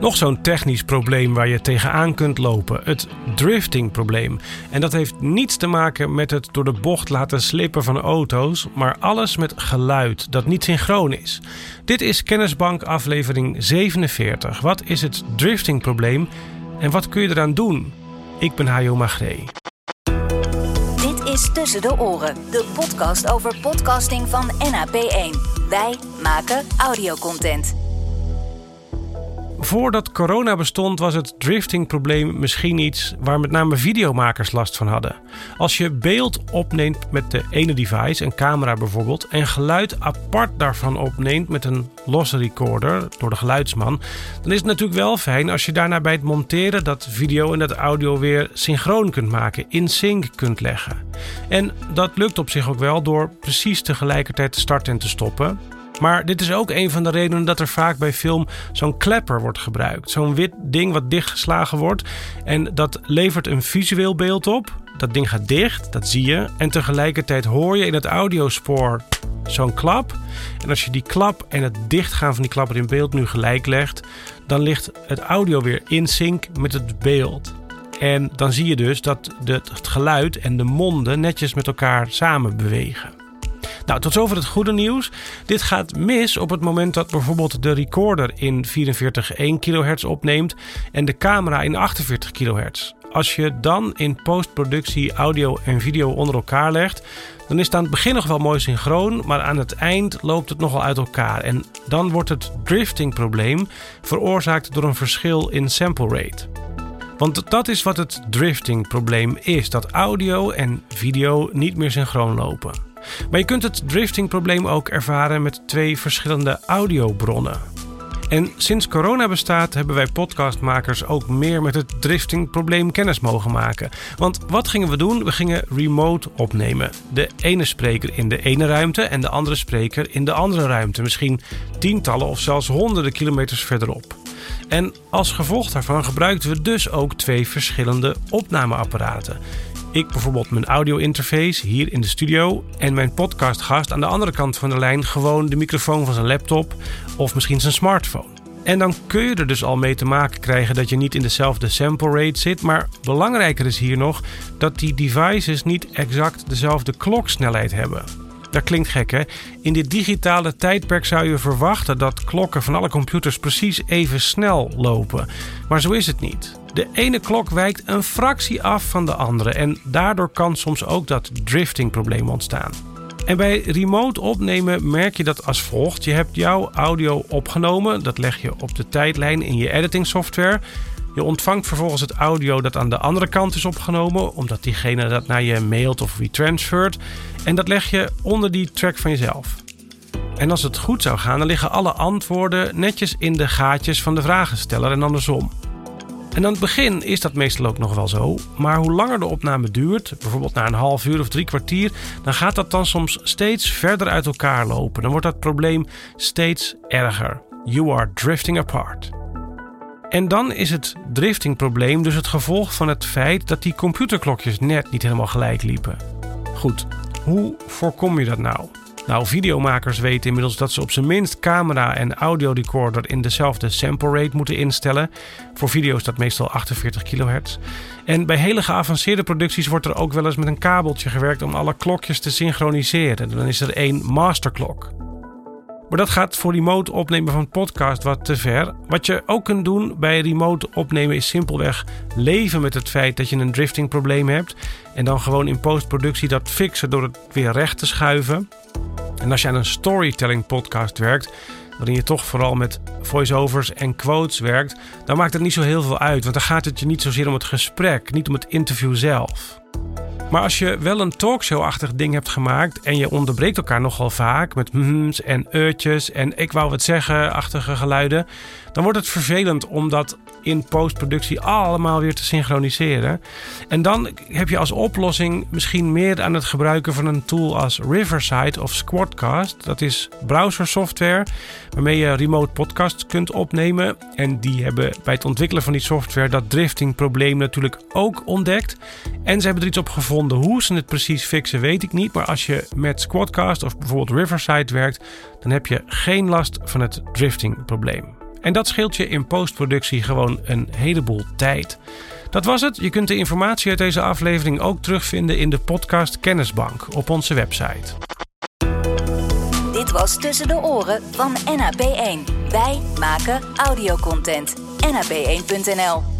Nog zo'n technisch probleem waar je tegenaan kunt lopen: het drifting-probleem. En dat heeft niets te maken met het door de bocht laten slippen van auto's, maar alles met geluid dat niet synchroon is. Dit is Kennisbank aflevering 47. Wat is het drifting-probleem en wat kun je eraan doen? Ik ben Hajo Magree. Dit is Tussen de Oren, de podcast over podcasting van NAP1. Wij maken audiocontent. Voordat corona bestond was het driftingprobleem misschien iets waar met name videomakers last van hadden. Als je beeld opneemt met de ene device, een camera bijvoorbeeld, en geluid apart daarvan opneemt met een losse recorder door de geluidsman, dan is het natuurlijk wel fijn als je daarna bij het monteren dat video en dat audio weer synchroon kunt maken, in sync kunt leggen. En dat lukt op zich ook wel door precies tegelijkertijd te starten en te stoppen. Maar dit is ook een van de redenen dat er vaak bij film zo'n klepper wordt gebruikt. Zo'n wit ding wat dichtgeslagen wordt. En dat levert een visueel beeld op. Dat ding gaat dicht, dat zie je. En tegelijkertijd hoor je in het audiospoor zo'n klap. En als je die klap en het dichtgaan van die klapper in beeld nu gelijk legt, dan ligt het audio weer in sync met het beeld. En dan zie je dus dat het geluid en de monden netjes met elkaar samen bewegen. Nou, tot zover het goede nieuws. Dit gaat mis op het moment dat bijvoorbeeld de recorder in 44,1 kHz opneemt en de camera in 48 kHz. Als je dan in postproductie audio en video onder elkaar legt, dan is het aan het begin nog wel mooi synchroon, maar aan het eind loopt het nogal uit elkaar. En dan wordt het drifting-probleem veroorzaakt door een verschil in sample rate. Want dat is wat het drifting-probleem is: dat audio en video niet meer synchroon lopen. Maar je kunt het driftingprobleem ook ervaren met twee verschillende audiobronnen. En sinds corona bestaat hebben wij podcastmakers ook meer met het driftingprobleem kennis mogen maken. Want wat gingen we doen? We gingen remote opnemen. De ene spreker in de ene ruimte en de andere spreker in de andere ruimte. Misschien tientallen of zelfs honderden kilometers verderop. En als gevolg daarvan gebruikten we dus ook twee verschillende opnameapparaten. Ik bijvoorbeeld mijn audio-interface hier in de studio en mijn podcastgast aan de andere kant van de lijn gewoon de microfoon van zijn laptop of misschien zijn smartphone. En dan kun je er dus al mee te maken krijgen dat je niet in dezelfde sample rate zit. Maar belangrijker is hier nog dat die devices niet exact dezelfde kloksnelheid hebben. Dat klinkt gek hè? In dit digitale tijdperk zou je verwachten dat klokken van alle computers precies even snel lopen. Maar zo is het niet. De ene klok wijkt een fractie af van de andere en daardoor kan soms ook dat drifting-probleem ontstaan. En bij remote opnemen merk je dat als volgt. Je hebt jouw audio opgenomen, dat leg je op de tijdlijn in je editing software. Je ontvangt vervolgens het audio dat aan de andere kant is opgenomen, omdat diegene dat naar je mailt of retransfert. En dat leg je onder die track van jezelf. En als het goed zou gaan, dan liggen alle antwoorden netjes in de gaatjes van de vragensteller en andersom. En aan het begin is dat meestal ook nog wel zo. Maar hoe langer de opname duurt, bijvoorbeeld na een half uur of drie kwartier, dan gaat dat dan soms steeds verder uit elkaar lopen. Dan wordt dat probleem steeds erger. You are drifting apart. En dan is het driftingprobleem dus het gevolg van het feit dat die computerklokjes net niet helemaal gelijk liepen. Goed, hoe voorkom je dat nou? Nou, videomakers weten inmiddels dat ze op zijn minst camera en audiorecorder in dezelfde sample rate moeten instellen. Voor video is dat meestal 48 kHz. En bij hele geavanceerde producties wordt er ook wel eens met een kabeltje gewerkt om alle klokjes te synchroniseren. Dan is er één masterklok. Maar dat gaat voor remote opnemen van podcast wat te ver. Wat je ook kunt doen bij remote opnemen is simpelweg leven met het feit dat je een drifting probleem hebt. En dan gewoon in postproductie dat fixen door het weer recht te schuiven. En als je aan een storytelling podcast werkt, waarin je toch vooral met voiceovers en quotes werkt, dan maakt het niet zo heel veel uit. Want dan gaat het je niet zozeer om het gesprek, niet om het interview zelf. Maar als je wel een talkshow-achtig ding hebt gemaakt en je onderbreekt elkaar nogal vaak met hm's en eutjes en ik wou wat zeggen-achtige geluiden, dan wordt het vervelend om dat in postproductie allemaal weer te synchroniseren. En dan heb je als oplossing misschien meer aan het gebruiken van een tool als Riverside of Squadcast. Dat is browsersoftware waarmee je remote podcasts kunt opnemen. En die hebben bij het ontwikkelen van die software dat drifting probleem natuurlijk ook ontdekt. En ze hebben er iets op gevonden. Hoe ze het precies fixen weet ik niet. Maar als je met Squadcast of bijvoorbeeld Riverside werkt, dan heb je geen last van het drifting probleem. En dat scheelt je in postproductie gewoon een heleboel tijd. Dat was het. Je kunt de informatie uit deze aflevering ook terugvinden in de podcast Kennisbank op onze website. Dit was Tussen de Oren van NAP1. Wij maken audiocontent. NAP1.nl